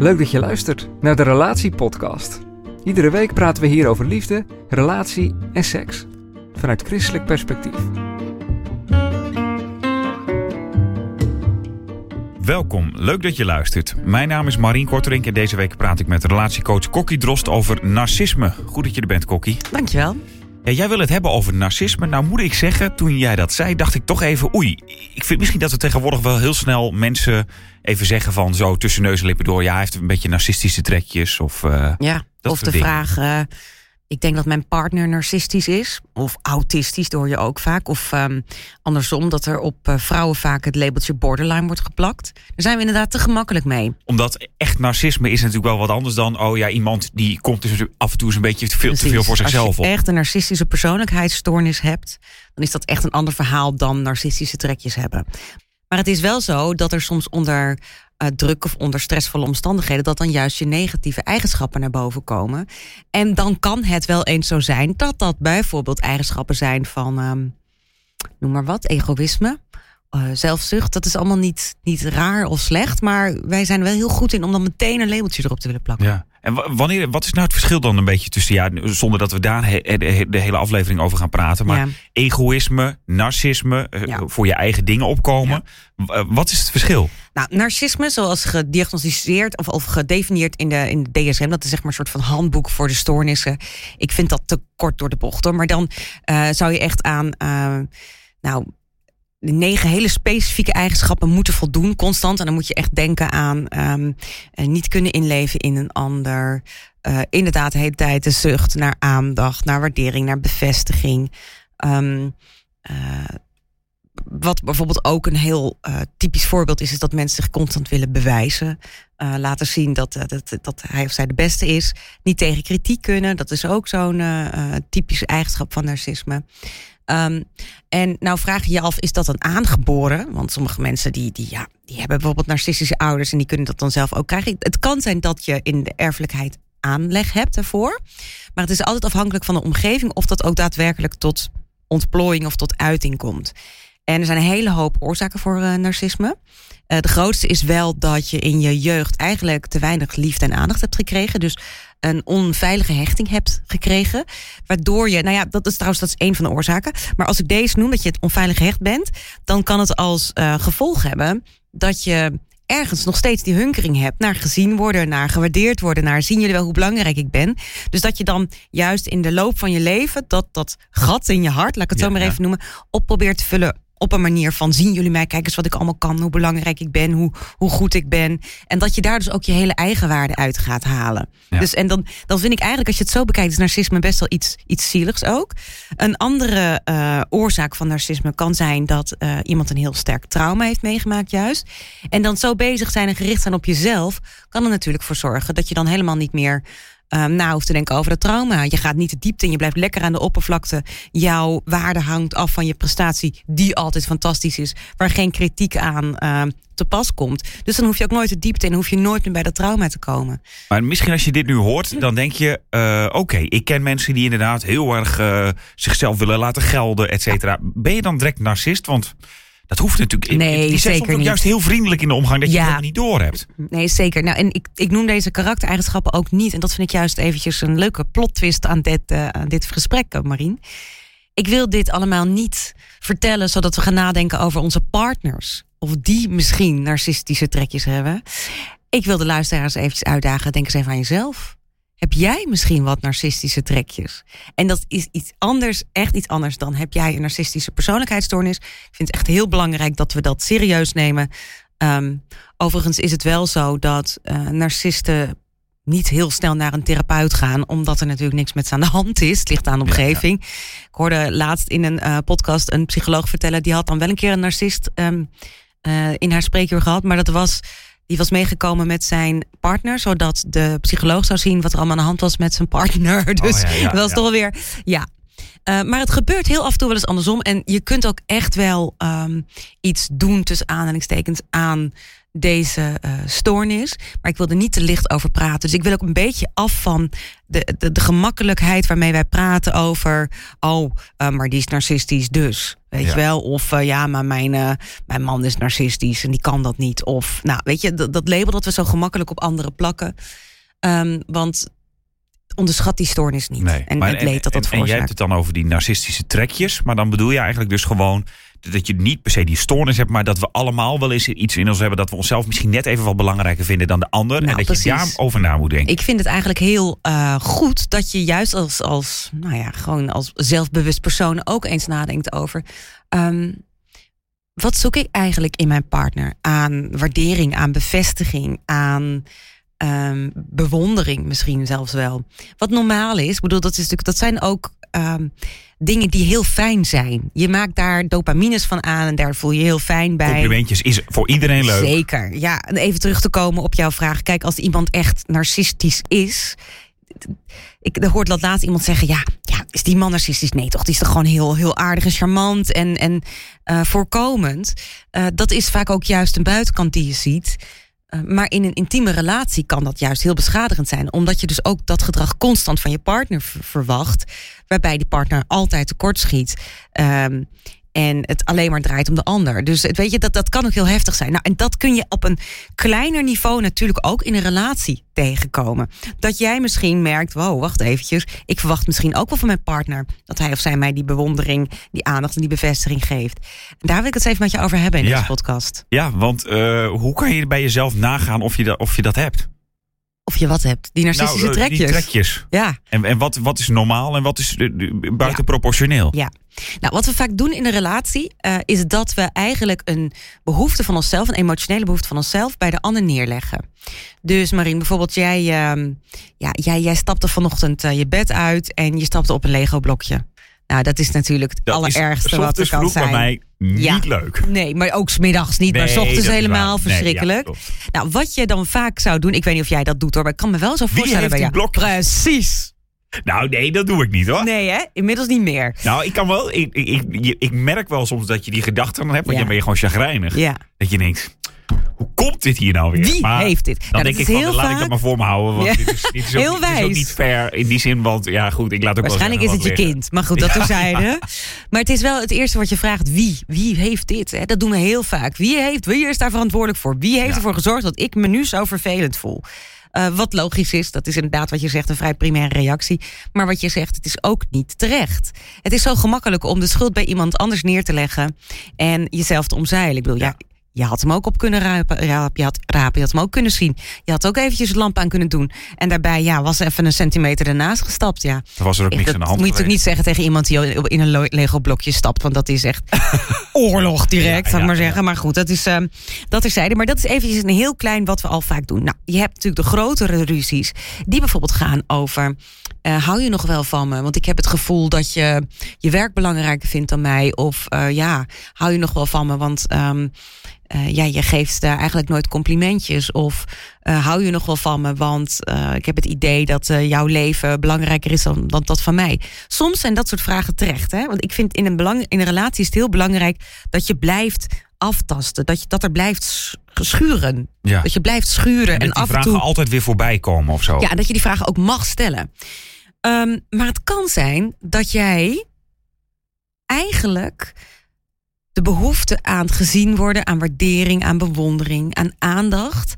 Leuk dat je luistert naar de Relatiepodcast. Iedere week praten we hier over liefde, relatie en seks. Vanuit christelijk perspectief. Welkom, leuk dat je luistert. Mijn naam is Marien Korterink en deze week praat ik met relatiecoach Kokkie Drost over narcisme. Goed dat je er bent, Kokkie. Dankjewel. Ja, jij wil het hebben over narcisme. Nou moet ik zeggen, toen jij dat zei, dacht ik toch even... oei, ik vind misschien dat we tegenwoordig wel heel snel mensen even zeggen van... zo tussen neus en lippen door, ja, hij heeft een beetje narcistische trekjes of... Uh, ja, of de vraag, uh, ik denk dat mijn partner narcistisch is. Of autistisch, door je ook vaak. Of um, andersom, dat er op uh, vrouwen vaak het labeltje borderline wordt geplakt. Daar zijn we inderdaad te gemakkelijk mee. Omdat echt narcisme is natuurlijk wel wat anders dan... oh ja, iemand die komt dus af en toe eens een beetje te veel, te veel voor zichzelf op. Als je echt een narcistische persoonlijkheidsstoornis hebt... dan is dat echt een ander verhaal dan narcistische trekjes hebben. Maar het is wel zo dat er soms onder uh, druk of onder stressvolle omstandigheden, dat dan juist je negatieve eigenschappen naar boven komen. En dan kan het wel eens zo zijn dat dat bijvoorbeeld eigenschappen zijn van, um, noem maar wat, egoïsme. Uh, zelfzucht, dat is allemaal niet, niet raar of slecht, maar wij zijn er wel heel goed in om dan meteen een labeltje erop te willen plakken. Ja. En wanneer, wat is nou het verschil dan een beetje tussen, ja, zonder dat we daar de hele aflevering over gaan praten, maar egoïsme, narcisme, eh, ja. voor je eigen dingen opkomen. Ja. Wat is het verschil? Nou, narcisme, zoals gediagnosticeerd of, of gedefinieerd in de, in de DSM, dat is zeg maar een soort van handboek voor de stoornissen. Ik vind dat te kort door de bocht hoor. Maar dan uh, zou je echt aan, uh, nou, negen hele specifieke eigenschappen moeten voldoen, constant. En dan moet je echt denken aan um, niet kunnen inleven in een ander. Uh, inderdaad, de hele tijd de zucht naar aandacht, naar waardering, naar bevestiging. Um, uh, wat bijvoorbeeld ook een heel uh, typisch voorbeeld is, is dat mensen zich constant willen bewijzen. Uh, laten zien dat, uh, dat, dat hij of zij de beste is. Niet tegen kritiek kunnen. Dat is ook zo'n typische eigenschap van narcisme. Um, en nou vraag je je af, is dat dan aangeboren? Want sommige mensen die, die, ja, die hebben bijvoorbeeld narcistische ouders en die kunnen dat dan zelf ook krijgen. Het kan zijn dat je in de erfelijkheid aanleg hebt daarvoor. Maar het is altijd afhankelijk van de omgeving of dat ook daadwerkelijk tot ontplooiing of tot uiting komt. En er zijn een hele hoop oorzaken voor uh, narcisme. Uh, de grootste is wel dat je in je jeugd eigenlijk te weinig liefde en aandacht hebt gekregen. Dus een onveilige hechting hebt gekregen. Waardoor je, nou ja, dat is trouwens dat is een van de oorzaken. Maar als ik deze noem, dat je het onveilig gehecht bent, dan kan het als uh, gevolg hebben dat je ergens nog steeds die hunkering hebt naar gezien worden, naar gewaardeerd worden, naar zien jullie wel hoe belangrijk ik ben. Dus dat je dan juist in de loop van je leven dat, dat gat in je hart, laat ik het ja, zo maar even noemen, op probeert te vullen op een manier van zien jullie mij, kijk eens wat ik allemaal kan, hoe belangrijk ik ben, hoe, hoe goed ik ben. En dat je daar dus ook je hele eigen waarde uit gaat halen. Ja. Dus en dan, dan vind ik eigenlijk, als je het zo bekijkt, is narcisme best wel iets, iets zieligs ook. Een andere uh, oorzaak van narcisme kan zijn dat uh, iemand een heel sterk trauma heeft meegemaakt, juist. En dan zo bezig zijn en gericht zijn op jezelf, kan er natuurlijk voor zorgen dat je dan helemaal niet meer um, na hoeft te denken over het trauma. Je gaat niet de diepte in, je blijft lekker aan de oppervlakte. Jouw waarde hangt af van je prestatie, die altijd fantastisch is, waar geen kritiek aan uh, te pas komt. Dus dan hoef je ook nooit de diepte in, hoef je nooit meer bij dat trauma te komen. Maar misschien als je dit nu hoort, dan denk je: uh, oké, ik ken mensen die inderdaad heel erg uh, zichzelf willen laten gelden, et cetera. Ben je dan direct narcist? Want dat hoeft natuurlijk. Nee, je zeker niet. juist heel vriendelijk in de omgang dat je ja. het niet door hebt. Nee, zeker. Nou, en ik, ik noem deze karaktereigenschappen ook niet. En dat vind ik juist eventjes een leuke plot twist aan dit, uh, aan dit gesprek, Marien. Ik wil dit allemaal niet vertellen zodat we gaan nadenken over onze partners. Of die misschien narcistische trekjes hebben. Ik wil de luisteraars eventjes uitdagen. Denk eens even aan jezelf. Heb jij misschien wat narcistische trekjes? En dat is iets anders, echt iets anders dan heb jij een narcistische persoonlijkheidsstoornis. Ik vind het echt heel belangrijk dat we dat serieus nemen. Um, overigens is het wel zo dat uh, narcisten niet heel snel naar een therapeut gaan, omdat er natuurlijk niks met ze aan de hand is. Het ligt aan de omgeving. Ja, ja. Ik hoorde laatst in een uh, podcast een psycholoog vertellen, die had dan wel een keer een narcist um, eh, in haar spreekuur gehad. Maar dat was, die was meegekomen met zijn partner. Zodat de psycholoog zou zien wat er allemaal aan de hand was met zijn partner. Dus Oh, ja, ja, dat was toch weer. Ja. Eh, maar het gebeurt heel af en toe wel eens andersom. En je kunt ook echt wel ehm, iets doen tussen aanhalingstekens aan deze eh, stoornis. Maar ik wil er niet te licht over praten. Dus ik wil ook een beetje af van de, de, de gemakkelijkheid waarmee wij praten over. Oh, eh, maar die is narcistisch, dus. Weet Ja. je wel? Of eh, ja, maar mijn, eh, mijn man is narcistisch en die kan dat niet. Of nou, weet je, dat, dat label dat we zo gemakkelijk op anderen plakken. Ehm, want onderschat die stoornis niet. en maar het leed dat dat en, en jij hebt het dan over die narcistische trekjes. Maar dan bedoel je eigenlijk dus gewoon dat je niet per se die stoornis hebt, maar dat we allemaal wel eens iets in ons hebben dat we onszelf misschien net even wat belangrijker vinden dan de ander. en Nou, dat je daarover na moet denken. Ik vind het eigenlijk heel eh, goed dat je juist als, als, nou ja, gewoon als zelfbewust persoon ook eens nadenkt over. ehm, wat zoek ik eigenlijk in mijn partner? Aan waardering, aan bevestiging, aan ehm, bewondering misschien zelfs wel. Wat normaal is, ik bedoel, dat, is natuurlijk, dat zijn ook ehm, dingen die heel fijn zijn. Je maakt daar dopamines van aan en daar voel je je heel fijn bij. Complimentjes is voor iedereen leuk. Zeker. Ja, en even terug te komen op jouw vraag. Kijk, als iemand echt narcistisch is. Ik hoorde dat laatst iemand zeggen: ja, ja, is die man narcistisch? Nee, toch? Die is toch gewoon heel, heel aardig en charmant en, en eh, voorkomend. Eh, dat is vaak ook juist een buitenkant die je ziet. Eh, maar in een intieme relatie kan dat juist heel beschadigend zijn. Omdat je dus ook dat gedrag constant van je partner verwacht. Waarbij die partner altijd tekortschiet. Ehm en het alleen maar draait om de ander. Dus het, weet je, dat, dat kan ook heel heftig zijn. Nou, en dat kun je op een kleiner niveau natuurlijk ook in een relatie tegenkomen. Dat jij misschien merkt, wow, wacht eventjes. Ik verwacht misschien ook wel van mijn partner... dat hij of zij mij die bewondering, die aandacht en die bevestiging geeft. En daar wil ik het eens even met je over hebben in Ja. deze podcast. Ja, want eh, hoe kan je bij jezelf nagaan of je dat, of je dat hebt? Of je wat hebt, die narcistische Nou, eh, trekjes. Die trekjes. Ja. En, en wat, wat is normaal en wat is eh, buitenproportioneel? Ja. Nou, wat we vaak doen in een relatie eh, is dat we eigenlijk een behoefte van onszelf, een emotionele behoefte van onszelf, bij de ander neerleggen. Dus Marien, bijvoorbeeld jij, ehm, ja, jij, jij stapte vanochtend je bed uit en je stapte op een Lego blokje. Nou, dat is natuurlijk het Dat allerergste wat er kan zijn. bij mij niet Ja. leuk. Nee, maar ook smiddags niet, maar s ochtends helemaal waar. Nee, ja, verschrikkelijk. nou, wat je dan vaak zou doen, ik weet niet of jij dat doet hoor, maar ik kan me wel zo voorstellen bij jou. blokjes? Precies. Nou, nee, dat doe ik niet hoor. Nee, hè? Inmiddels niet meer. Nou, ik kan wel. Ik, ik, ik, merk wel soms dat je die gedachten dan hebt, want Ja. dan ben je gewoon chagrijnig. Ja. Dat je denkt, komt dit hier nou weer? Wie Maar heeft dit? Dan Nou, denk ik van, heel laat ik dat maar voor me houden. Want Ja. dit is, dit is ook, Heel niet- dit is ook wijs. niet fair in die zin, want ja goed, ik laat ook Waarschijnlijk wel is het je kind. Maar goed, dat Ja, terzijde. Maar het is wel het eerste wat je vraagt. Wie? Wie heeft dit? Hè? Dat doen we heel vaak. Wie, heeft, wie is daar verantwoordelijk voor? Wie heeft ervoor gezorgd dat ik me nu zo vervelend voel? Eh, wat logisch is, dat is inderdaad wat je zegt, een vrij primaire reactie. Maar wat je zegt, het is ook niet terecht. Het is zo gemakkelijk om de schuld bij iemand anders neer te leggen en jezelf te omzeilen. Ik bedoel, ja. Ja. Je had hem ook op kunnen rapen, rapen, je had, rapen, je had hem ook kunnen zien. Je had ook eventjes het lamp aan kunnen doen. En daarbij ja, was even een centimeter ernaast gestapt. Ja. Dan was er ook niks dat aan de hand moet je natuurlijk niet zeggen tegen iemand die in een Lego blokje stapt. Want dat is echt oorlog direct, Ja, zou ik maar ja. zeggen. Maar goed, dat is, ehm dat is zijde. Maar dat is eventjes een heel klein wat we al vaak doen. Nou, je hebt natuurlijk de grotere ruzies. Die bijvoorbeeld gaan over... eh, hou je nog wel van me? Want ik heb het gevoel dat je je werk belangrijker vindt dan mij. Of eh, ja, hou je nog wel van me? Want ehm, eh, ja, je geeft daar eigenlijk nooit complimentjes. Of eh, hou je nog wel van me? Want eh, ik heb het idee dat jouw leven belangrijker is dan, dan dat van mij. Soms zijn dat soort vragen terecht. Hè? Want ik vind in een, belang, in een relatie is het heel belangrijk dat je blijft aftasten. Dat, je, dat er blijft sch- schuren. Ja. Dat je blijft schuren. En En, dat die af en vragen toe. altijd weer voorbij komen of zo. Ja, en dat je die vragen ook mag stellen. Ehm, maar het kan zijn dat jij eigenlijk de behoefte aan gezien worden, aan waardering, aan bewondering, aan aandacht,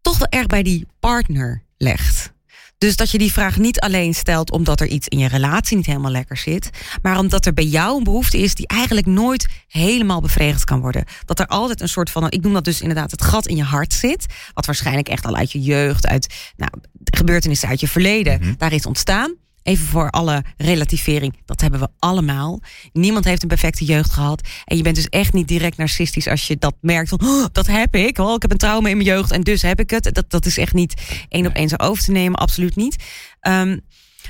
toch wel erg bij die partner legt. Dus dat je die vraag niet alleen stelt omdat er iets in je relatie niet helemaal lekker zit, maar omdat er bij jou een behoefte is die eigenlijk nooit helemaal bevredigd kan worden. Dat er altijd een soort van, ik noem dat dus inderdaad het gat in je hart zit, wat waarschijnlijk echt al uit je jeugd, uit nou, gebeurtenissen uit je verleden, Mhm. daar is ontstaan. Even voor alle relativering, dat hebben we allemaal. Niemand heeft een perfecte jeugd gehad. En je bent dus echt niet direct narcistisch als je dat merkt. Van, "Oh, dat heb ik. Oh, ik heb een trauma in mijn jeugd en dus heb ik het. Dat, dat is echt niet één op één zo over te nemen. Absoluut niet. Ehm,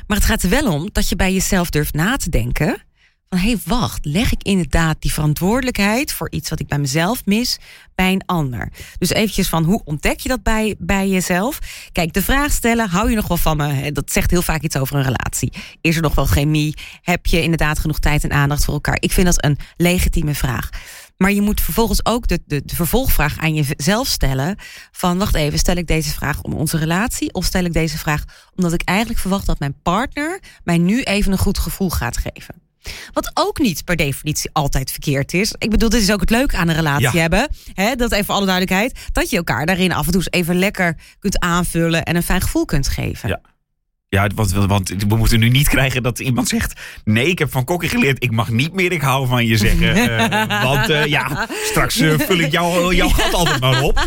maar het gaat er wel om dat je bij jezelf durft na te denken. Van hey, wacht, leg ik inderdaad die verantwoordelijkheid voor iets wat ik bij mezelf mis bij een ander? Dus eventjes van hoe ontdek je dat bij, bij jezelf? Kijk, de vraag stellen, hou je nog wel van me? Dat zegt heel vaak iets over een relatie. Is er nog wel chemie? Heb je inderdaad genoeg tijd en aandacht voor elkaar? Ik vind dat een legitieme vraag. Maar je moet vervolgens ook de, de, de, vervolgvraag aan jezelf stellen: van wacht even, stel ik deze vraag om onze relatie? Of stel ik deze vraag omdat ik eigenlijk verwacht dat mijn partner mij nu even een goed gevoel gaat geven? Wat ook niet per definitie altijd verkeerd is. Ik bedoel, dit is ook het leuke aan een relatie hebben. Hè, dat even alle duidelijkheid. Dat je elkaar daarin af en toe eens even lekker kunt aanvullen en een fijn gevoel kunt geven. Ja. Ja, want, want we moeten nu niet krijgen dat iemand zegt... nee, ik heb van Kokkie geleerd, ik mag niet meer ik hou van je zeggen. Uh, want uh, ja, straks uh, vul ik jou, jouw gat altijd maar op.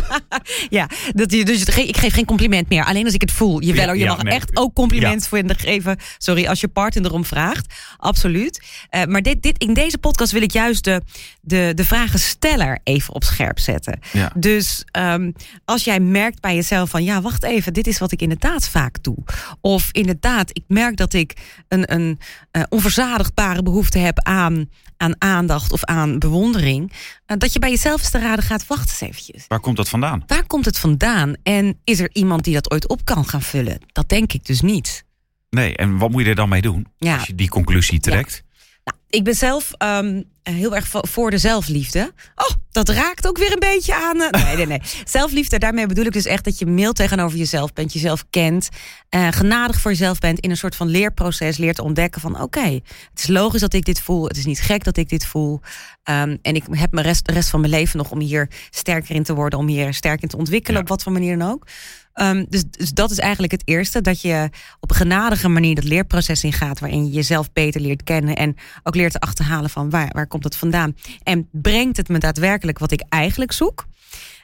Ja, dat, dus ik geef geen compliment meer. Alleen als ik het voel. Je, wel, je mag echt ook compliment voor geven. Sorry, als je partner erom vraagt. Absoluut. maar dit, dit, in deze podcast wil ik juist de, de, de vragensteller even op scherp zetten. Ja. Dus um, als jij merkt bij jezelf van... ja, wacht even, dit is wat ik inderdaad vaak doe. Of inderdaad, ik merk dat ik een, een uh, onverzadigbare behoefte heb aan, aan aandacht of aan bewondering. Uh, dat je bij jezelf eens te raden gaat, wacht eens eventjes. Waar komt dat vandaan? Waar komt het vandaan? En is er iemand die dat ooit op kan gaan vullen? Dat denk ik dus niet. Nee, en wat moet je er dan mee doen? Ja. Als je die conclusie trekt. Ik ben zelf um, heel erg voor de zelfliefde. Oh, dat raakt ook weer een beetje aan. Uh, nee, nee, nee. Zelfliefde, daarmee bedoel ik dus echt dat je mild tegenover jezelf bent, jezelf kent, uh, genadig voor jezelf bent, in een soort van leerproces leert te ontdekken van oké, okay, het is logisch dat ik dit voel, het is niet gek dat ik dit voel. Um, en ik heb mijn rest, de rest van mijn leven nog om hier sterker in te worden, om hier sterk in te ontwikkelen, op wat voor manier dan ook. Um, dus, dus, dat is eigenlijk het eerste. Dat je op een genadige manier dat leerproces ingaat. Waarin je jezelf beter leert kennen. En ook leert te achterhalen van waar, waar komt het vandaan. En brengt het me daadwerkelijk wat ik eigenlijk zoek.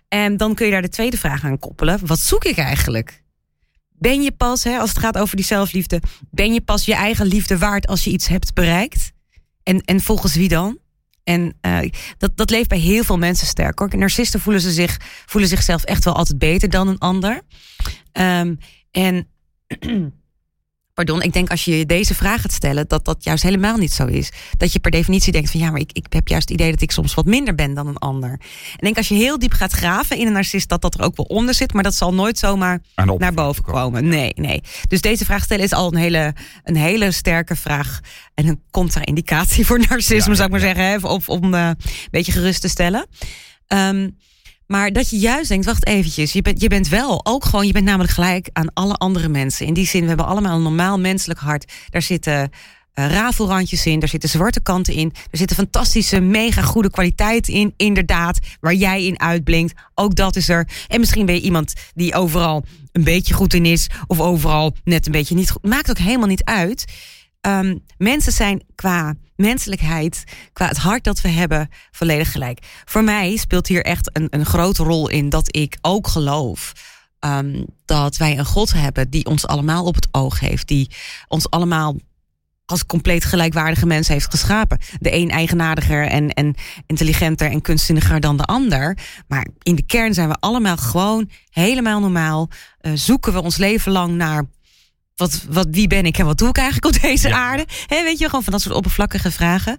En dan kun je daar de tweede vraag aan koppelen. Wat zoek ik eigenlijk? Ben je pas, hè, als het gaat over die zelfliefde, ben je pas je eigen liefde waard als je iets hebt bereikt? En, en volgens wie dan? En uh, dat, dat leeft bij heel veel mensen sterk. Hoor. Narcisten voelen, ze zich, voelen zichzelf echt wel altijd beter dan een ander. Um, en pardon, ik denk als je deze vraag gaat stellen, dat dat juist helemaal niet zo is. Dat je per definitie denkt van ja, maar ik, ik heb juist het idee dat ik soms wat minder ben dan een ander. En ik denk als je heel diep gaat graven in een narcist, dat dat er ook wel onder zit, maar dat zal nooit zomaar naar boven komen. Nee, nee. Dus deze vraag stellen is al een hele, een hele sterke vraag. En een contra-indicatie voor narcisme, zou ik maar zeggen, hè, of, om uh, een beetje gerust te stellen. Um, maar dat je juist denkt, wacht eventjes, je bent, je bent wel ook gewoon, je bent namelijk gelijk aan alle andere mensen. In die zin, we hebben allemaal een normaal menselijk hart. Daar zitten uh, rafelrandjes in, daar zitten zwarte kanten in. Er zitten fantastische, mega goede kwaliteiten in, inderdaad, waar jij in uitblinkt. Ook dat is er. En misschien ben je iemand die overal een beetje goed in is, of overal net een beetje niet goed. Maakt ook helemaal niet uit. Um, mensen zijn qua menselijkheid, qua het hart dat we hebben, volledig gelijk. Voor mij speelt hier echt een, een grote rol in dat ik ook geloof. Um, dat wij een God hebben die ons allemaal op het oog heeft, die ons allemaal als compleet gelijkwaardige mens heeft geschapen. De een eigenaardiger en, en intelligenter en kunstzinniger dan de ander. Maar in de kern zijn we allemaal gewoon helemaal normaal. Uh, zoeken we ons leven lang naar wat, wat, wie ben ik en wat doe ik eigenlijk op deze aarde? He, weet je, gewoon van dat soort oppervlakkige vragen.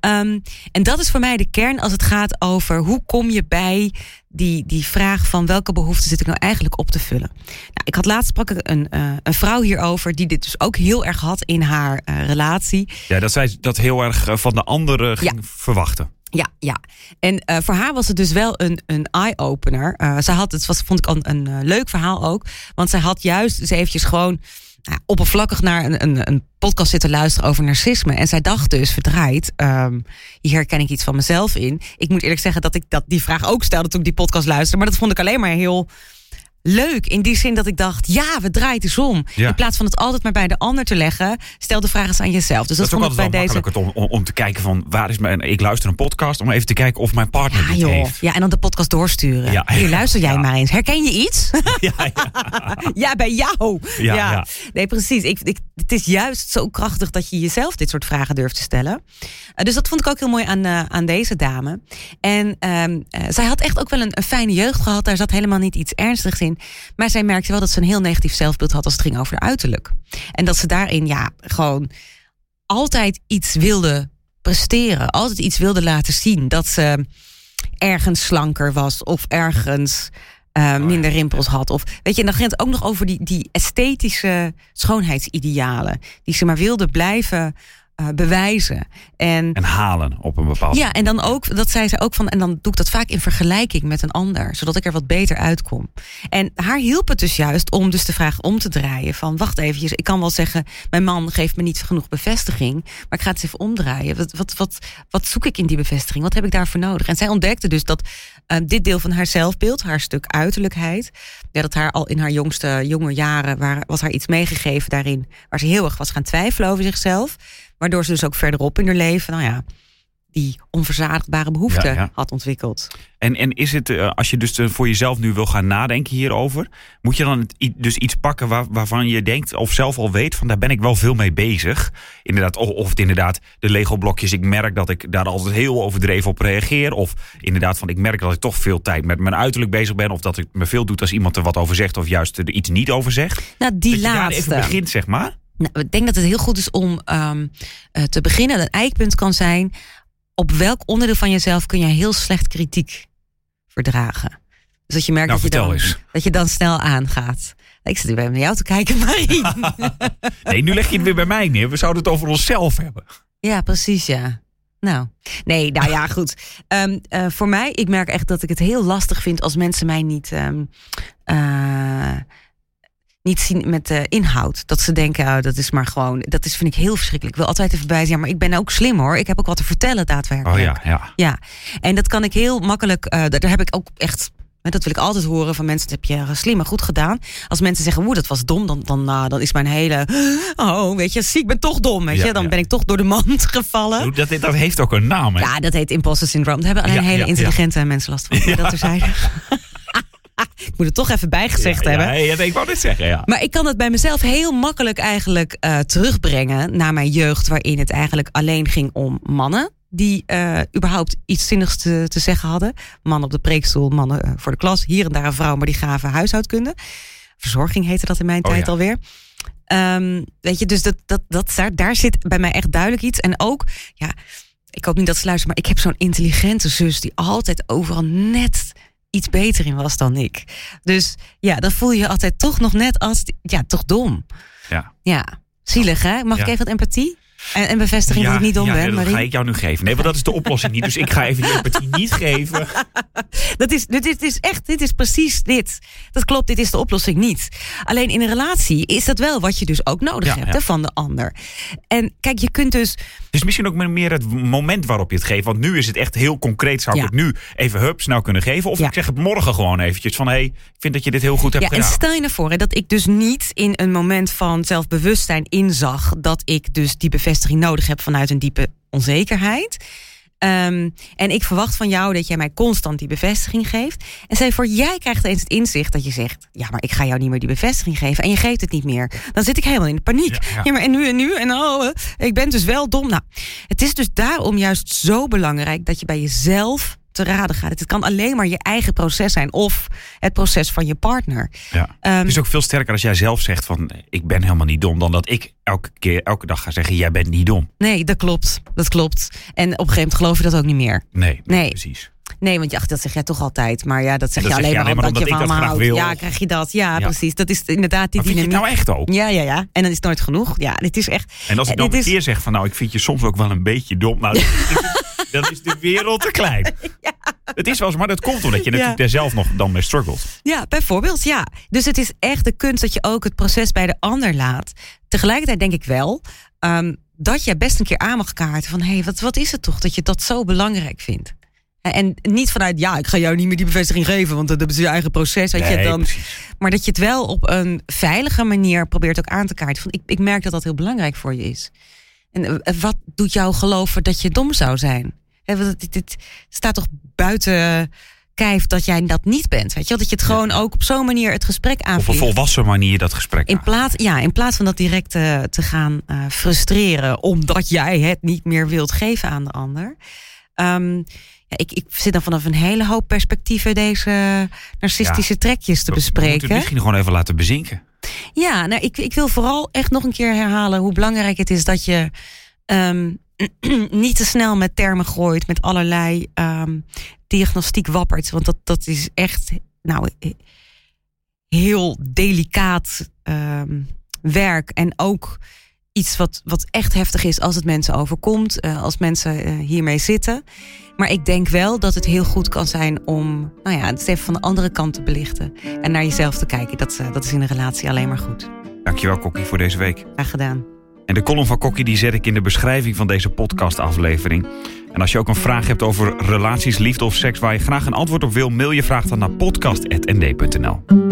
Um, en dat is voor mij de kern als het gaat over hoe kom je bij die, die vraag van welke behoeften zit ik nou eigenlijk op te vullen. Nou, ik had laatst sprak ik een, uh, een vrouw hierover die dit dus ook heel erg had in haar uh, relatie. Ja, dat zij dat heel erg eh, van de anderen ging ja. verwachten. Ja, ja. En uh, voor haar was het dus wel een, een eye-opener. Uh, ze had het, was, vond ik een, een leuk verhaal ook. Want zij had juist dus eventjes gewoon nou, oppervlakkig naar een, een, een, podcast zitten luisteren over narcisme. En zij dacht dus verdraaid, um, hier herken ik iets van mezelf in. Ik moet eerlijk zeggen dat ik dat die vraag ook stelde toen ik die podcast luisterde. Maar dat vond ik alleen maar heel leuk. In die zin dat ik dacht, ja, we draaien het om. In plaats van het altijd maar bij de ander te leggen, stel de vraag eens aan jezelf. Dus dat, dat is ook altijd bij deze... om, om, om, te kijken van waar is mijn. Ik luister een podcast om even te kijken of mijn partner ja, dit joh. heeft. Ja, en dan de podcast doorsturen. Ja. Hier luister jij maar eens. Herken je iets? Ja, ja. bij jou. Ja, Nee, precies. Ik, ik, het is juist zo krachtig dat je jezelf dit soort vragen durft te stellen. Uh, dus dat vond ik ook heel mooi aan, uh, aan deze dame. En um, uh, zij had echt ook wel een, een fijne jeugd gehad. Daar zat helemaal niet iets ernstigs in. Maar zij merkte wel dat ze een heel negatief zelfbeeld had als het ging over haar uiterlijk. En dat ze daarin ja, gewoon altijd iets wilde presteren. Altijd iets wilde laten zien. Dat ze ergens slanker was of ergens uh, minder rimpels had. Of, weet je, en dan ging het ook nog over die, die esthetische schoonheidsidealen. Die ze maar wilde blijven uh, bewijzen. En, en halen op een bepaalde Ja, en dan ook, dat zei ze ook van, en dan doe ik dat vaak in vergelijking met een ander, zodat ik er wat beter uitkom. En haar hielp het dus juist om dus de vraag om te draaien van, wacht even, ik kan wel zeggen, mijn man geeft me niet genoeg bevestiging, maar ik ga het eens even omdraaien. Wat, wat, wat, wat zoek ik in die bevestiging? Wat heb ik daarvoor nodig? En zij ontdekte dus dat uh, dit deel van haar zelfbeeld, haar stuk uiterlijkheid, ja, dat haar al in haar jongste jonge jaren waar, was haar iets meegegeven daarin, waar ze heel erg was gaan twijfelen over zichzelf. Waardoor ze dus ook verderop in haar leven, nou ja, die onverzadigbare behoefte Ja, ja. had ontwikkeld. En, en is het, eh, als je dus eh, voor jezelf nu wil gaan nadenken hierover, moet je dan dus iets pakken waar, waarvan je denkt of zelf al weet van daar ben ik wel veel mee bezig. Inderdaad, of, of het inderdaad de Lego blokjes, ik merk dat ik daar altijd heel overdreven op reageer. Of inderdaad van ik merk dat ik toch veel tijd met mijn uiterlijk bezig ben. Of dat het me veel doet als iemand er wat over zegt of juist er iets niet over zegt. Nou, die dat je daar laatste. even begint, zeg maar. Nou, ik denk dat het heel goed is om ehm, eh, te beginnen. Een eikpunt kan zijn. Op welk onderdeel van jezelf kun je heel slecht kritiek verdragen? Dus dat je merkt Nou, dat, je dan, eens. dat je dan snel aangaat. Ik zit nu bij naar jou te kijken, Marie. Nee, nu leg je het weer bij mij neer. We zouden het over onszelf hebben. Ja, precies, ja. Nou, nee, nou ja, goed. Ehm, eh, voor mij, ik merk echt dat ik het heel lastig vind als mensen mij niet, ehm, eh, niet zien met de inhoud. Dat ze denken, oh, dat is maar gewoon, dat is, vind ik heel verschrikkelijk. Ik wil altijd even bij zijn, ja, maar ik ben ook slim hoor. Ik heb ook wat te vertellen daadwerkelijk. Oh ja, ja. Ja, en dat kan ik heel makkelijk, eh, daar heb ik ook echt. Dat wil ik altijd horen van mensen. Dat heb je slim en goed gedaan. Als mensen zeggen, oeh, dat was dom. Dan, dan, nou, dan is mijn hele. Oh, weet je, zie, ik ben toch dom. Weet Ja, je, dan ja. ben ik toch door de mand gevallen. Dat, dat heeft ook een naam. Hè? Ja, dat heet imposter syndrome. Daar hebben alleen Ja, hele intelligente mensen last van. Dat er zijn. moet het toch even bijgezegd ja, hebben. Ja, ik wou dit zeggen, ja. Maar ik kan het bij mezelf heel makkelijk eigenlijk eh, terugbrengen naar mijn jeugd, waarin het eigenlijk alleen ging om mannen. Die eh, überhaupt iets zinnigs te, te zeggen hadden. Mannen op de preekstoel, mannen eh, voor de klas. Hier en daar een vrouw, maar die gaven huishoudkunde. Verzorging heette dat in mijn Oh, tijd ja. alweer. Ehm, weet je, dus dat, dat, dat, daar, daar zit bij mij echt duidelijk iets. En ook, ja, ik hoop niet dat ze luisteren, maar ik heb zo'n intelligente zus die altijd overal net iets beter in was dan ik. Dus ja, dan voel je je altijd toch nog net als, ja, toch dom. Ja. Ja, zielig hè? Mag ik even wat empathie? En, en bevestiging dat ik niet dom ja, ben, dat Marie? ga ik jou nu geven. Nee, want dat is de oplossing niet. Dus ik ga even die empathie niet geven. Dat is, dit, dit is echt, dit is precies dit. Dat klopt, dit is de oplossing niet. Alleen in een relatie is dat wel wat je dus ook nodig hebt hè, van de ander. En kijk, je kunt dus Dus misschien ook meer het moment waarop je het geeft. Want nu is het echt heel concreet. Zou ik Ja. het nu even hup snel kunnen geven? Of Ja. ik zeg het morgen gewoon eventjes van... hé, hey, ik vind dat je dit heel goed hebt Ja, en gedaan. stel je ervoor hè, dat ik dus niet in een moment van zelfbewustzijn inzag dat ik dus die bevestiging nodig heb vanuit een diepe onzekerheid. Ehm, en ik verwacht van jou dat jij mij constant die bevestiging geeft. En je voor, jij krijgt eens het inzicht dat je zegt: Ja, maar ik ga jou niet meer die bevestiging geven. En je geeft het niet meer. Dan zit ik helemaal in de paniek. Ja, Ja, ja. maar en nu en nu? En oh, eh, ik ben dus wel dom. Nou, het is dus daarom juist zo belangrijk dat je bij jezelf te raden gaat. Het kan alleen maar je eigen proces zijn of het proces van je partner. Ja. Ehm, het is ook veel sterker als jij zelf zegt van... ik ben helemaal niet dom. Dan dat ik elke keer, elke dag ga zeggen... jij bent niet dom. Nee, dat klopt. Dat klopt. En op een gegeven moment geloof je dat ook niet meer. Nee, Nee. precies. Nee, want ja, dat zeg jij toch altijd. Maar ja, dat zeg Dat je zeg alleen je maar alleen omdat je van me dat houdt. wil. Ja, krijg je dat. Ja, Ja. precies. Dat is inderdaad die Maar vind je het nou echt ook? Ja, ja, ja. En dan is het nooit genoeg. Ja, dit is echt. En als ik Eh, dan een is- keer zeg van... nou, ik vind je soms ook wel een beetje dom. Nou, dan is- de wereld te klein. Het is wel zo, maar dat komt omdat je Ja. natuurlijk daar zelf nog dan mee struggelt. Ja, bijvoorbeeld, ja. Dus het is echt de kunst dat je ook het proces bij de ander laat. Tegelijkertijd denk ik wel ehm, dat jij best een keer aan mag kaarten van... hé, hey, wat, wat is het toch dat je dat zo belangrijk vindt? En niet vanuit, ja, ik ga jou niet meer die bevestiging geven... want dat is je eigen proces. Je, dan, precies. maar dat je het wel op een veilige manier probeert ook aan te kaarten. Van, ik, ik merk dat dat heel belangrijk voor je is. En eh, wat doet jou geloven dat je dom zou zijn? Hè, want dit, dit staat toch buiten kijf dat jij dat niet bent. Weet je? wel? Dat je het gewoon ook op zo'n manier het gesprek Op een volwassen manier dat gesprek In plaats, ja, in plaats van dat direct eh, te gaan eh, frustreren, omdat jij het niet meer wilt geven aan de ander. Ja, ik, ik zit dan vanaf een hele hoop perspectieven deze narcistische trekjes te We moeten bespreken. het misschien gewoon even laten bezinken. Ja, nou, ik, ik wil vooral echt nog een keer herhalen hoe belangrijk het is dat je ehm, niet te snel met termen gooit, met allerlei ehm, diagnostiek wappert. Want dat, dat is echt nou, heel delicaat ehm, werk. En ook iets wat, wat echt heftig is als het mensen overkomt, uh, als mensen uh, hiermee zitten. Maar ik denk wel dat het heel goed kan zijn om nou ja, het even van de andere kant te belichten. En naar jezelf te kijken. Dat, uh, dat is in een relatie alleen maar goed. Dankjewel, Kokkie, voor deze week. Graag gedaan. En de column van Kokkie die zet ik in de beschrijving van deze podcastaflevering. En als je ook een vraag hebt over relaties, liefde of seks waar je graag een antwoord op wil, mail je vraag dan naar podcast.nd.nl.